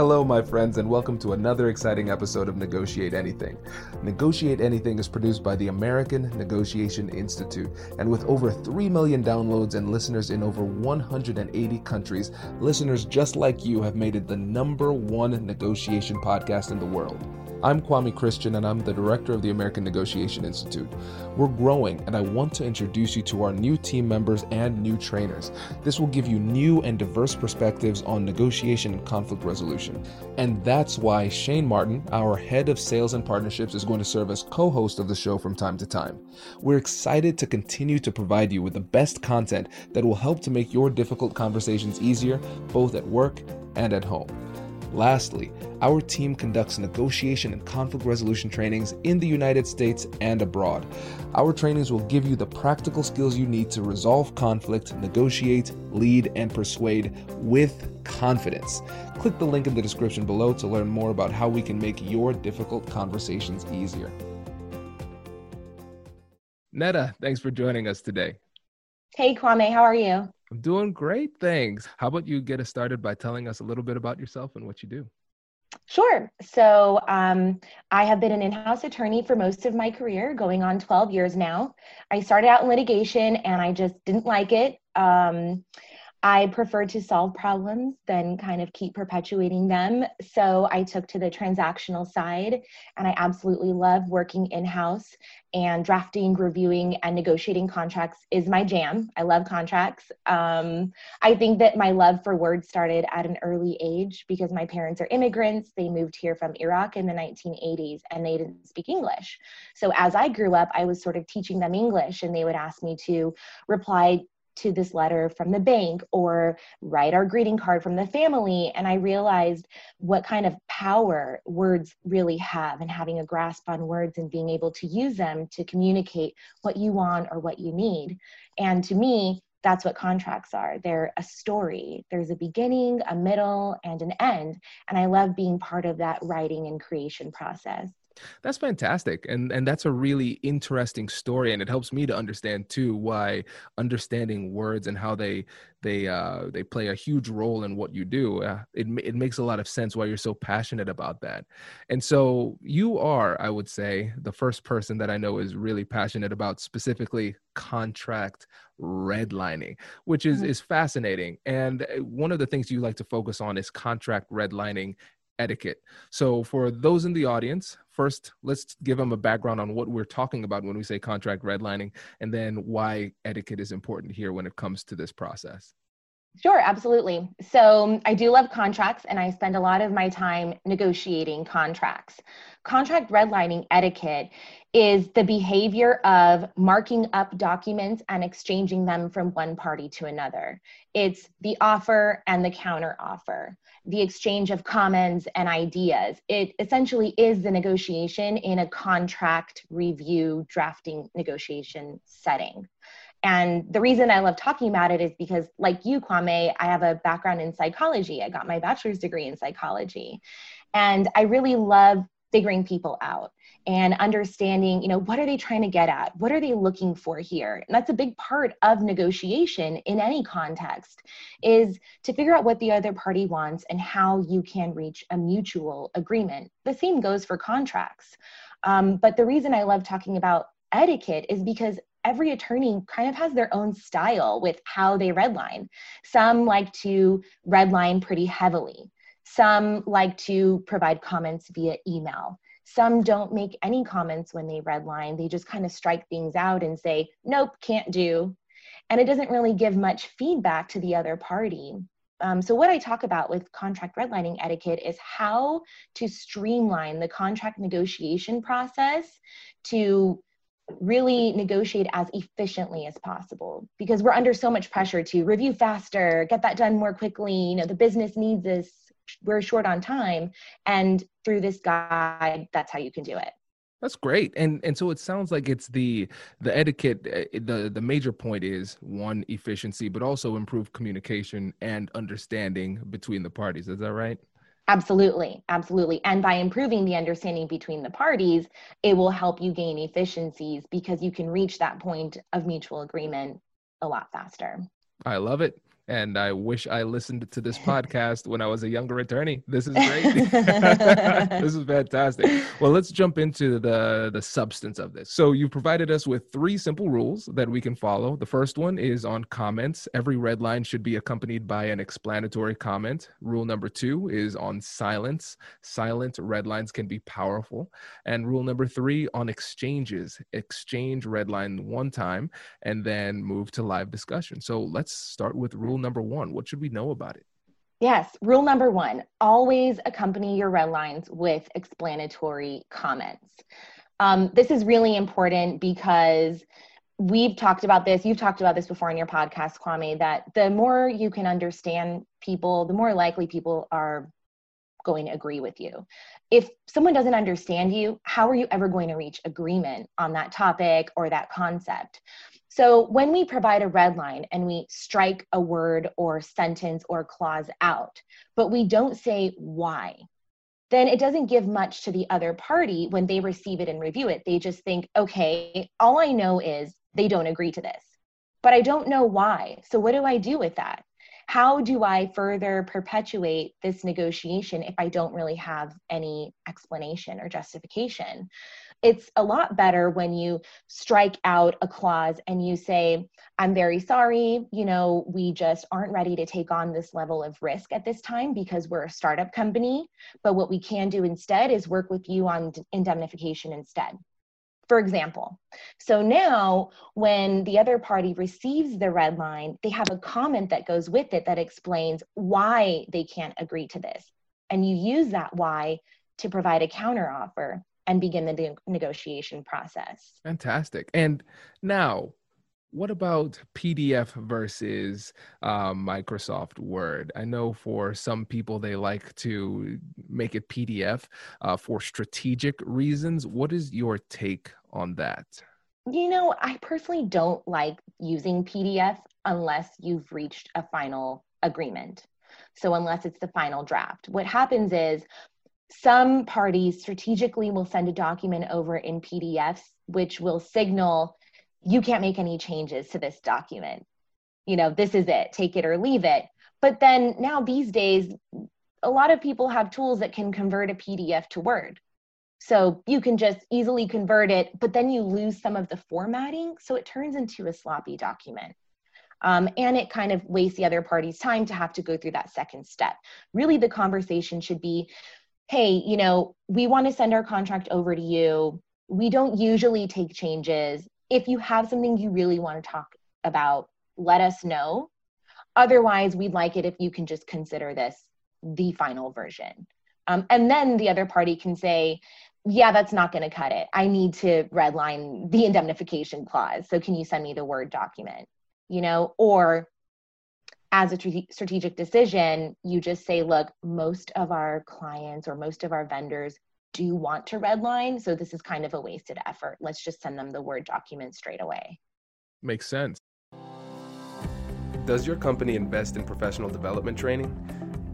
Hello, my friends, and welcome to another exciting episode of Negotiate Anything. Negotiate Anything is produced by the American Negotiation Institute, and with over 3 million downloads and listeners in over 180 countries, listeners just like you have made it the number one negotiation podcast in the world. I'm Kwame Christian, and I'm the director of the American Negotiation Institute. We're growing, and I want to introduce you to our new team members and new trainers. This will give you new and diverse perspectives on negotiation and conflict resolution. And that's why Shane Martin, our head of sales and partnerships, is going to serve as co host of the show from time to time. We're excited to continue to provide you with the best content that will help to make your difficult conversations easier, both at work and at home. Lastly, our team conducts negotiation and conflict resolution trainings in the United States and abroad. Our trainings will give you the practical skills you need to resolve conflict, negotiate, lead, and persuade with confidence. Click the link in the description below to learn more about how we can make your difficult conversations easier. Netta, thanks for joining us today. Hey, Kwame, how are you? I'm doing great, thanks. How about you get us started by telling us a little bit about yourself and what you do? Sure. So, um, I have been an in house attorney for most of my career, going on 12 years now. I started out in litigation and I just didn't like it. Um, I prefer to solve problems than kind of keep perpetuating them. So I took to the transactional side, and I absolutely love working in house and drafting, reviewing, and negotiating contracts is my jam. I love contracts. Um, I think that my love for words started at an early age because my parents are immigrants. They moved here from Iraq in the 1980s and they didn't speak English. So as I grew up, I was sort of teaching them English, and they would ask me to reply to this letter from the bank or write our greeting card from the family. And I realized what kind of power words really have and having a grasp on words and being able to use them to communicate what you want or what you need. And to me, that's what contracts are. They're a story. There's a beginning, a middle, and an end. And I love being part of that writing and creation process. That's fantastic. And and that's a really interesting story and it helps me to understand too why understanding words and how they they uh they play a huge role in what you do. Uh, it it makes a lot of sense why you're so passionate about that. And so you are, I would say, the first person that I know is really passionate about specifically contract redlining, which is mm-hmm. is fascinating. And uh, one of the things you like to focus on is contract redlining etiquette. So, for those in the audience, first, let's give them a background on what we're talking about when we say contract redlining, and then why etiquette is important here when it comes to this process. Sure, absolutely. So um, I do love contracts and I spend a lot of my time negotiating contracts. Contract redlining etiquette is the behavior of marking up documents and exchanging them from one party to another. It's the offer and the counter offer, the exchange of comments and ideas. It essentially is the negotiation in a contract review drafting negotiation setting. And the reason I love talking about it is because, like you, Kwame, I have a background in psychology. I got my bachelor's degree in psychology. And I really love figuring people out and understanding, you know, what are they trying to get at? What are they looking for here? And that's a big part of negotiation in any context is to figure out what the other party wants and how you can reach a mutual agreement. The same goes for contracts. Um, but the reason I love talking about etiquette is because every attorney kind of has their own style with how they redline. Some like to redline pretty heavily. Some like to provide comments via email. Some don't make any comments when they redline. They just kind of strike things out and say, nope, can't do. And it doesn't really give much feedback to the other party. Um, so, what I talk about with contract redlining etiquette is how to streamline the contract negotiation process to really negotiate as efficiently as possible because we're under so much pressure to review faster, get that done more quickly. You know, the business needs this, we're short on time. And through this guide, that's how you can do it. That's great. And and so it sounds like it's the the etiquette eh, the the major point is one efficiency but also improved communication and understanding between the parties. Is that right? Absolutely, absolutely. And by improving the understanding between the parties, it will help you gain efficiencies because you can reach that point of mutual agreement a lot faster. I love it and I wish I listened to this podcast when I was a younger attorney. This is great. this is fantastic. Well, let's jump into the the substance of this. So you provided us with three simple rules that we can follow. The first one is on comments. Every red line should be accompanied by an explanatory comment. Rule number 2 is on silence. Silent red lines can be powerful. And rule number 3 on exchanges. Exchange red line one time and then move to live discussion. So let's start with rule number one? What should we know about it? Yes, rule number one always accompany your red lines with explanatory comments. Um, this is really important because we've talked about this, you've talked about this before in your podcast, Kwame, that the more you can understand people, the more likely people are going to agree with you. If someone doesn't understand you, how are you ever going to reach agreement on that topic or that concept? So when we provide a red line and we strike a word or sentence or clause out, but we don't say why, then it doesn't give much to the other party when they receive it and review it. They just think, okay, all I know is they don't agree to this, but I don't know why. So what do I do with that? How do I further perpetuate this negotiation if I don't really have any explanation or justification? It's a lot better when you strike out a clause and you say, I'm very sorry, you know, we just aren't ready to take on this level of risk at this time because we're a startup company. But what we can do instead is work with you on indemnification instead. For example, so now when the other party receives the red line, they have a comment that goes with it that explains why they can't agree to this. And you use that why to provide a counteroffer and begin the de- negotiation process. Fantastic. And now, what about PDF versus um, Microsoft Word? I know for some people they like to make it PDF uh, for strategic reasons. What is your take on that? You know, I personally don't like using PDF unless you've reached a final agreement. So, unless it's the final draft, what happens is some parties strategically will send a document over in PDFs, which will signal you can't make any changes to this document. You know, this is it, take it or leave it. But then now these days, a lot of people have tools that can convert a PDF to Word. So you can just easily convert it, but then you lose some of the formatting. So it turns into a sloppy document. Um, and it kind of wastes the other party's time to have to go through that second step. Really, the conversation should be hey, you know, we want to send our contract over to you. We don't usually take changes. If you have something you really want to talk about, let us know. Otherwise, we'd like it if you can just consider this the final version. Um, and then the other party can say, yeah, that's not going to cut it. I need to redline the indemnification clause. So can you send me the Word document? You know, or as a strategic decision, you just say, look, most of our clients or most of our vendors do want to redline. So this is kind of a wasted effort. Let's just send them the Word document straight away. Makes sense. Does your company invest in professional development training?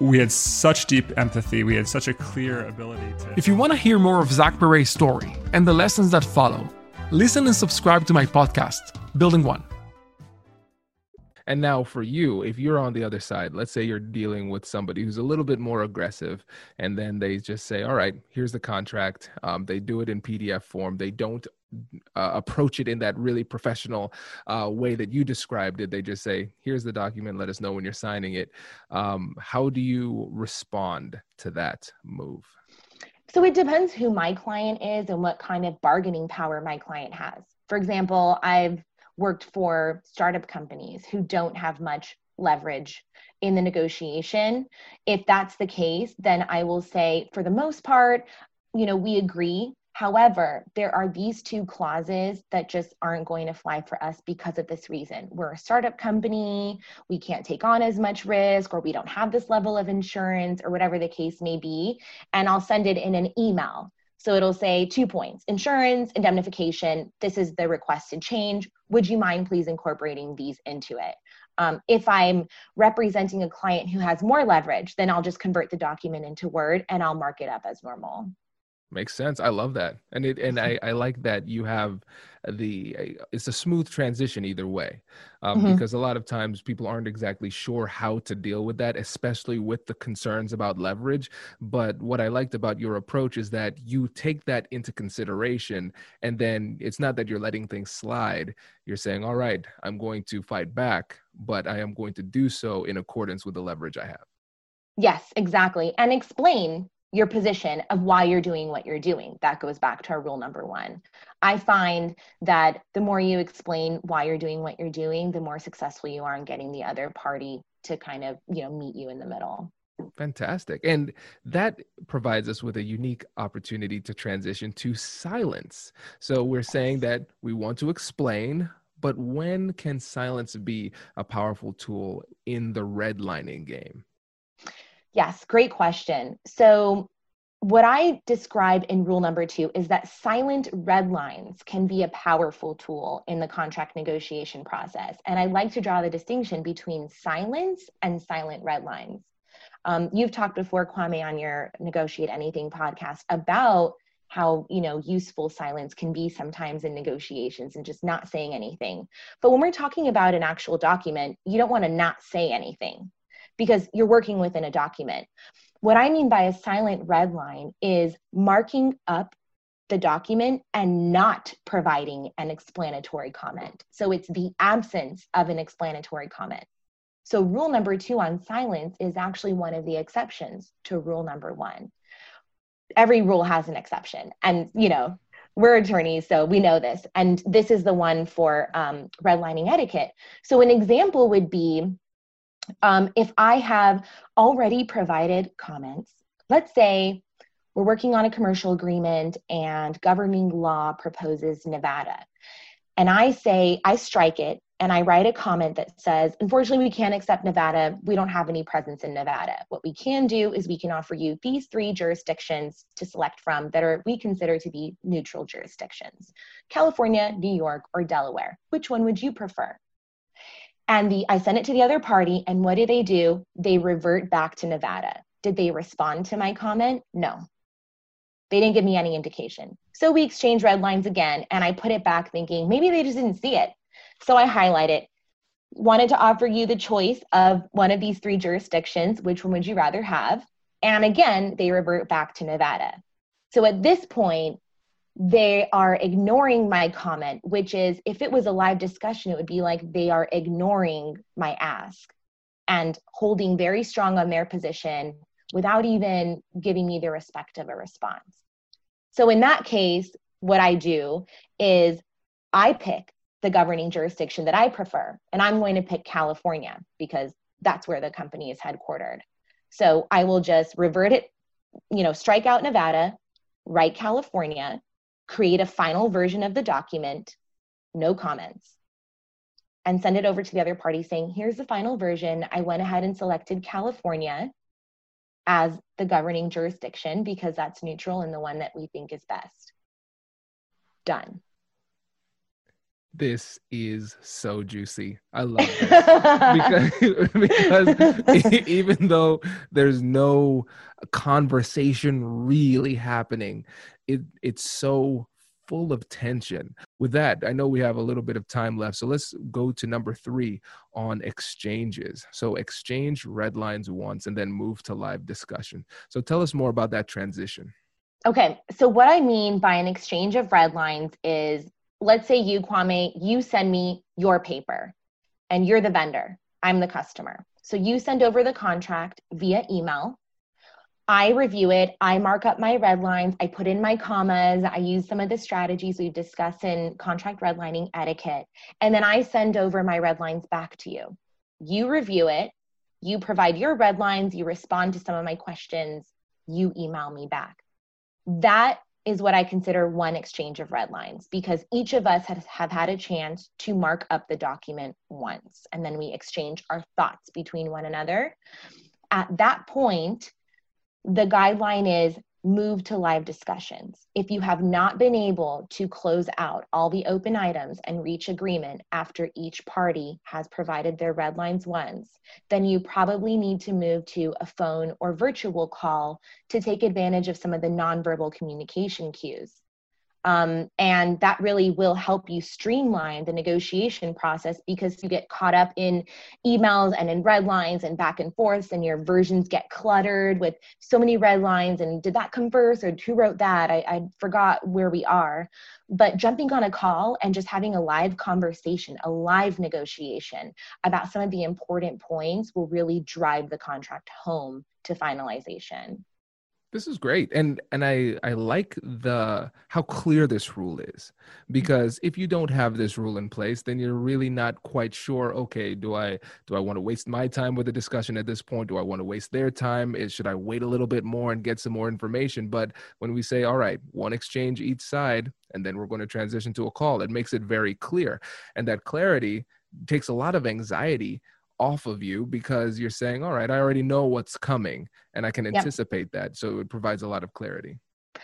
we had such deep empathy. We had such a clear ability to. If you want to hear more of Zach Perret's story and the lessons that follow, listen and subscribe to my podcast, Building One. And now, for you, if you're on the other side, let's say you're dealing with somebody who's a little bit more aggressive, and then they just say, All right, here's the contract. Um, they do it in PDF form. They don't uh, approach it in that really professional uh, way that you described it. They just say, Here's the document. Let us know when you're signing it. Um, how do you respond to that move? So it depends who my client is and what kind of bargaining power my client has. For example, I've worked for startup companies who don't have much leverage in the negotiation. If that's the case, then I will say, for the most part, you know, we agree. However, there are these two clauses that just aren't going to fly for us because of this reason. We're a startup company, we can't take on as much risk, or we don't have this level of insurance, or whatever the case may be. And I'll send it in an email. So it'll say two points insurance, indemnification. This is the requested change. Would you mind please incorporating these into it? Um, if I'm representing a client who has more leverage, then I'll just convert the document into Word and I'll mark it up as normal. Makes sense. I love that, and it and I, I like that you have the it's a smooth transition either way, um, mm-hmm. because a lot of times people aren't exactly sure how to deal with that, especially with the concerns about leverage. But what I liked about your approach is that you take that into consideration, and then it's not that you're letting things slide. You're saying, "All right, I'm going to fight back, but I am going to do so in accordance with the leverage I have." Yes, exactly, and explain your position of why you're doing what you're doing. That goes back to our rule number one. I find that the more you explain why you're doing what you're doing, the more successful you are in getting the other party to kind of, you know, meet you in the middle. Fantastic. And that provides us with a unique opportunity to transition to silence. So we're saying that we want to explain, but when can silence be a powerful tool in the redlining game? Yes, great question. So, what I describe in rule number two is that silent red lines can be a powerful tool in the contract negotiation process. And I like to draw the distinction between silence and silent red lines. Um, you've talked before, Kwame, on your Negotiate Anything podcast about how you know useful silence can be sometimes in negotiations and just not saying anything but when we're talking about an actual document you don't want to not say anything because you're working within a document. What I mean by a silent red line is marking up the document and not providing an explanatory comment. So it's the absence of an explanatory comment. So, rule number two on silence is actually one of the exceptions to rule number one. Every rule has an exception. And, you know, we're attorneys, so we know this. And this is the one for um, redlining etiquette. So, an example would be um, if I have already provided comments, let's say we're working on a commercial agreement and governing law proposes Nevada. And I say, I strike it and I write a comment that says, unfortunately, we can't accept Nevada. We don't have any presence in Nevada. What we can do is we can offer you these three jurisdictions to select from that are we consider to be neutral jurisdictions California, New York, or Delaware. Which one would you prefer? And the I sent it to the other party, and what do they do? They revert back to Nevada. Did they respond to my comment? No. They didn't give me any indication. So we exchanged red lines again, and I put it back thinking maybe they just didn't see it. So I highlight it. Wanted to offer you the choice of one of these three jurisdictions. Which one would you rather have? And again, they revert back to Nevada. So at this point, they are ignoring my comment, which is if it was a live discussion, it would be like they are ignoring my ask and holding very strong on their position without even giving me the respect of a response. So in that case, what I do is I pick the governing jurisdiction that I prefer, and I'm going to pick California because that's where the company is headquartered. So I will just revert it, you know, strike out Nevada, write California, create a final version of the document, no comments, and send it over to the other party saying, here's the final version. I went ahead and selected California as the governing jurisdiction because that's neutral and the one that we think is best. Done. This is so juicy. I love this because, because even though there's no conversation really happening, it it's so full of tension. With that, I know we have a little bit of time left. So let's go to number three on exchanges. So exchange red lines once and then move to live discussion. So tell us more about that transition. Okay. So what I mean by an exchange of red lines is let's say you, Kwame, you send me your paper and you're the vendor. I'm the customer. So you send over the contract via email I review it, I mark up my red lines, I put in my commas, I use some of the strategies we've discussed in contract redlining etiquette, and then I send over my red lines back to you. You review it, you provide your red lines, you respond to some of my questions, you email me back. That is what I consider one exchange of red lines because each of us has, have had a chance to mark up the document once and then we exchange our thoughts between one another. At that point, the guideline is move to live discussions. If you have not been able to close out all the open items and reach agreement after each party has provided their red lines once, then you probably need to move to a phone or virtual call to take advantage of some of the nonverbal communication cues. Um, and that really will help you streamline the negotiation process because you get caught up in emails and in red lines and back and forths, and your versions get cluttered with so many red lines. And did that come first, or who wrote that? I, I forgot where we are. But jumping on a call and just having a live conversation, a live negotiation about some of the important points will really drive the contract home to finalization. This is great. And and I I like the how clear this rule is because if you don't have this rule in place then you're really not quite sure okay, do I do I want to waste my time with the discussion at this point? Do I want to waste their time? Is should I wait a little bit more and get some more information? But when we say all right, one exchange each side and then we're going to transition to a call, it makes it very clear. And that clarity takes a lot of anxiety off of you because you're saying, all right, I already know what's coming and I can anticipate that. So it provides a lot of clarity.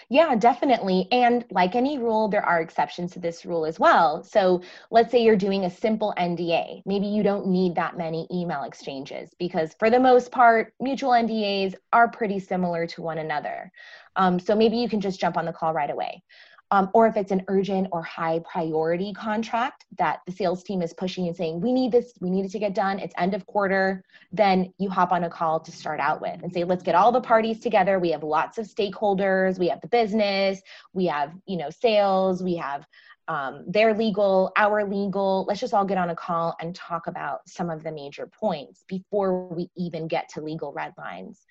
Yeah, definitely. And like any rule, there are exceptions to this rule as well. So let's say you're doing a simple NDA. Maybe you don't need that many email exchanges because, for the most part, mutual NDAs are pretty similar to one another. Um, so maybe you can just jump on the call right away um, or if it's an urgent or high priority contract that the sales team is pushing and saying, we need this, we need it to get done, it's end of quarter, then you hop on a call to start out with and say, let's get all the parties together. We have lots of stakeholders, we have the business, we have, you know, sales, we have um, their legal, our legal. Let's just all get on a call and talk about some of the major points before we even get to legal red lines.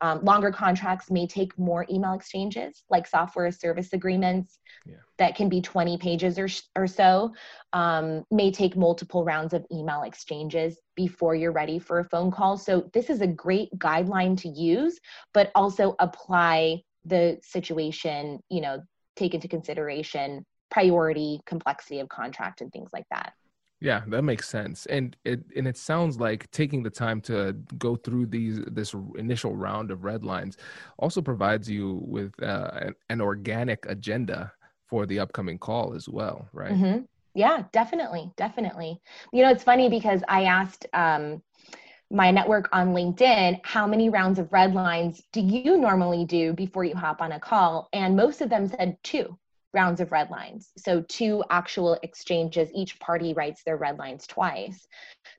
Um, longer contracts may take more email exchanges, like software service agreements yeah. that can be 20 pages or, or so, um, may take multiple rounds of email exchanges before you're ready for a phone call. So, this is a great guideline to use, but also apply the situation, you know, take into consideration priority, complexity of contract, and things like that. Yeah, that makes sense. And it and it sounds like taking the time to go through these this initial round of red lines also provides you with uh, an, an, organic agenda for the upcoming call as well, right? Mm-hmm. Yeah, definitely, definitely. You know, it's funny because I asked um, my network on LinkedIn, how many rounds of red lines do you normally do before you hop on a call? And most of them said two rounds of red lines. So, two actual exchanges, each party writes their red lines twice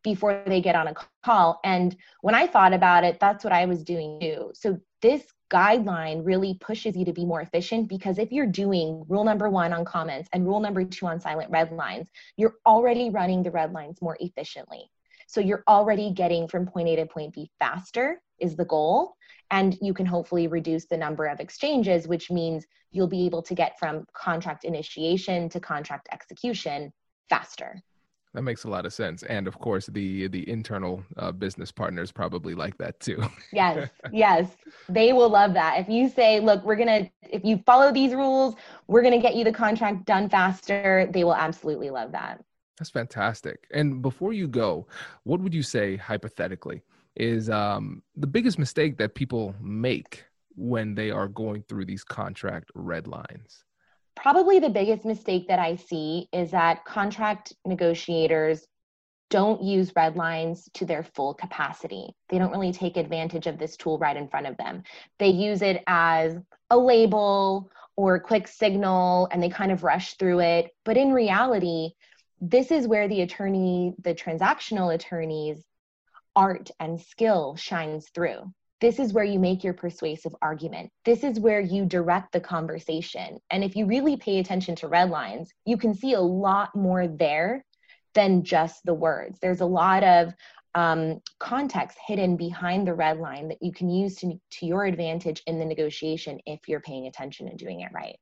before they get on a call. And when I thought about it, that's what I was doing too. So, this guideline really pushes you to be more efficient because if you're doing rule number one on comments and rule number two on silent red lines, you're already running the red lines more efficiently. So you're already getting from point A to point B faster, is the goal. And you can hopefully reduce the number of exchanges, which means you'll be able to get from contract initiation to contract execution faster. That makes a lot of sense, and of course, the the internal uh, business partners probably like that too. yes, yes, they will love that. If you say, "Look, we're gonna," if you follow these rules, we're gonna get you the contract done faster. They will absolutely love that. That's fantastic. And before you go, what would you say hypothetically is um, the biggest mistake that people make when they are going through these contract red lines? probably the biggest mistake that I see is that contract negotiators don't use red lines to their full capacity. They don't really take advantage of this tool right in front of them. They use it as a label or a quick signal and they kind of rush through it. But in reality, this is where the attorney, the transactional attorney's art and skill shines through this is where you make your persuasive argument. This is where you direct the conversation. And if you really pay attention to red lines, you can see a lot more there than just the words. There's a lot of um, context hidden behind the red line that you can use to, to your advantage in the negotiation if you're paying attention and doing it right.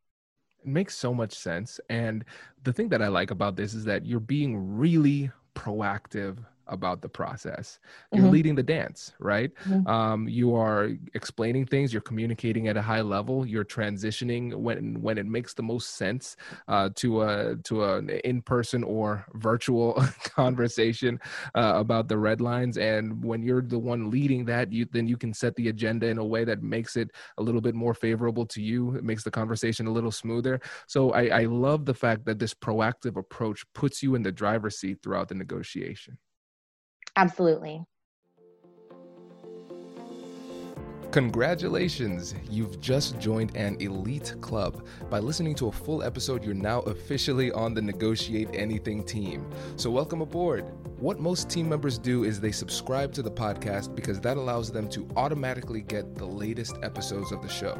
It makes so much sense. And the thing that I like about this is that you're being really proactive about the process. You're mm-hmm. leading the dance, right? Mm-hmm. Um, you are explaining things. You're communicating at a high level. You're transitioning when when it makes the most sense uh, to a to an in person or virtual conversation uh, about the red lines. And when you're the one leading that, you then you can set the agenda in a way that makes it a little bit more favorable to you. It makes the conversation a little smoother. So I, I love the fact that this proactive approach puts you in the driver's seat throughout the negotiation. Absolutely. Congratulations! You've just joined an elite club. By listening to a full episode, you're now officially on the Negotiate Anything team. So, welcome aboard. What most team members do is they subscribe to the podcast because that allows them to automatically get the latest episodes of the show.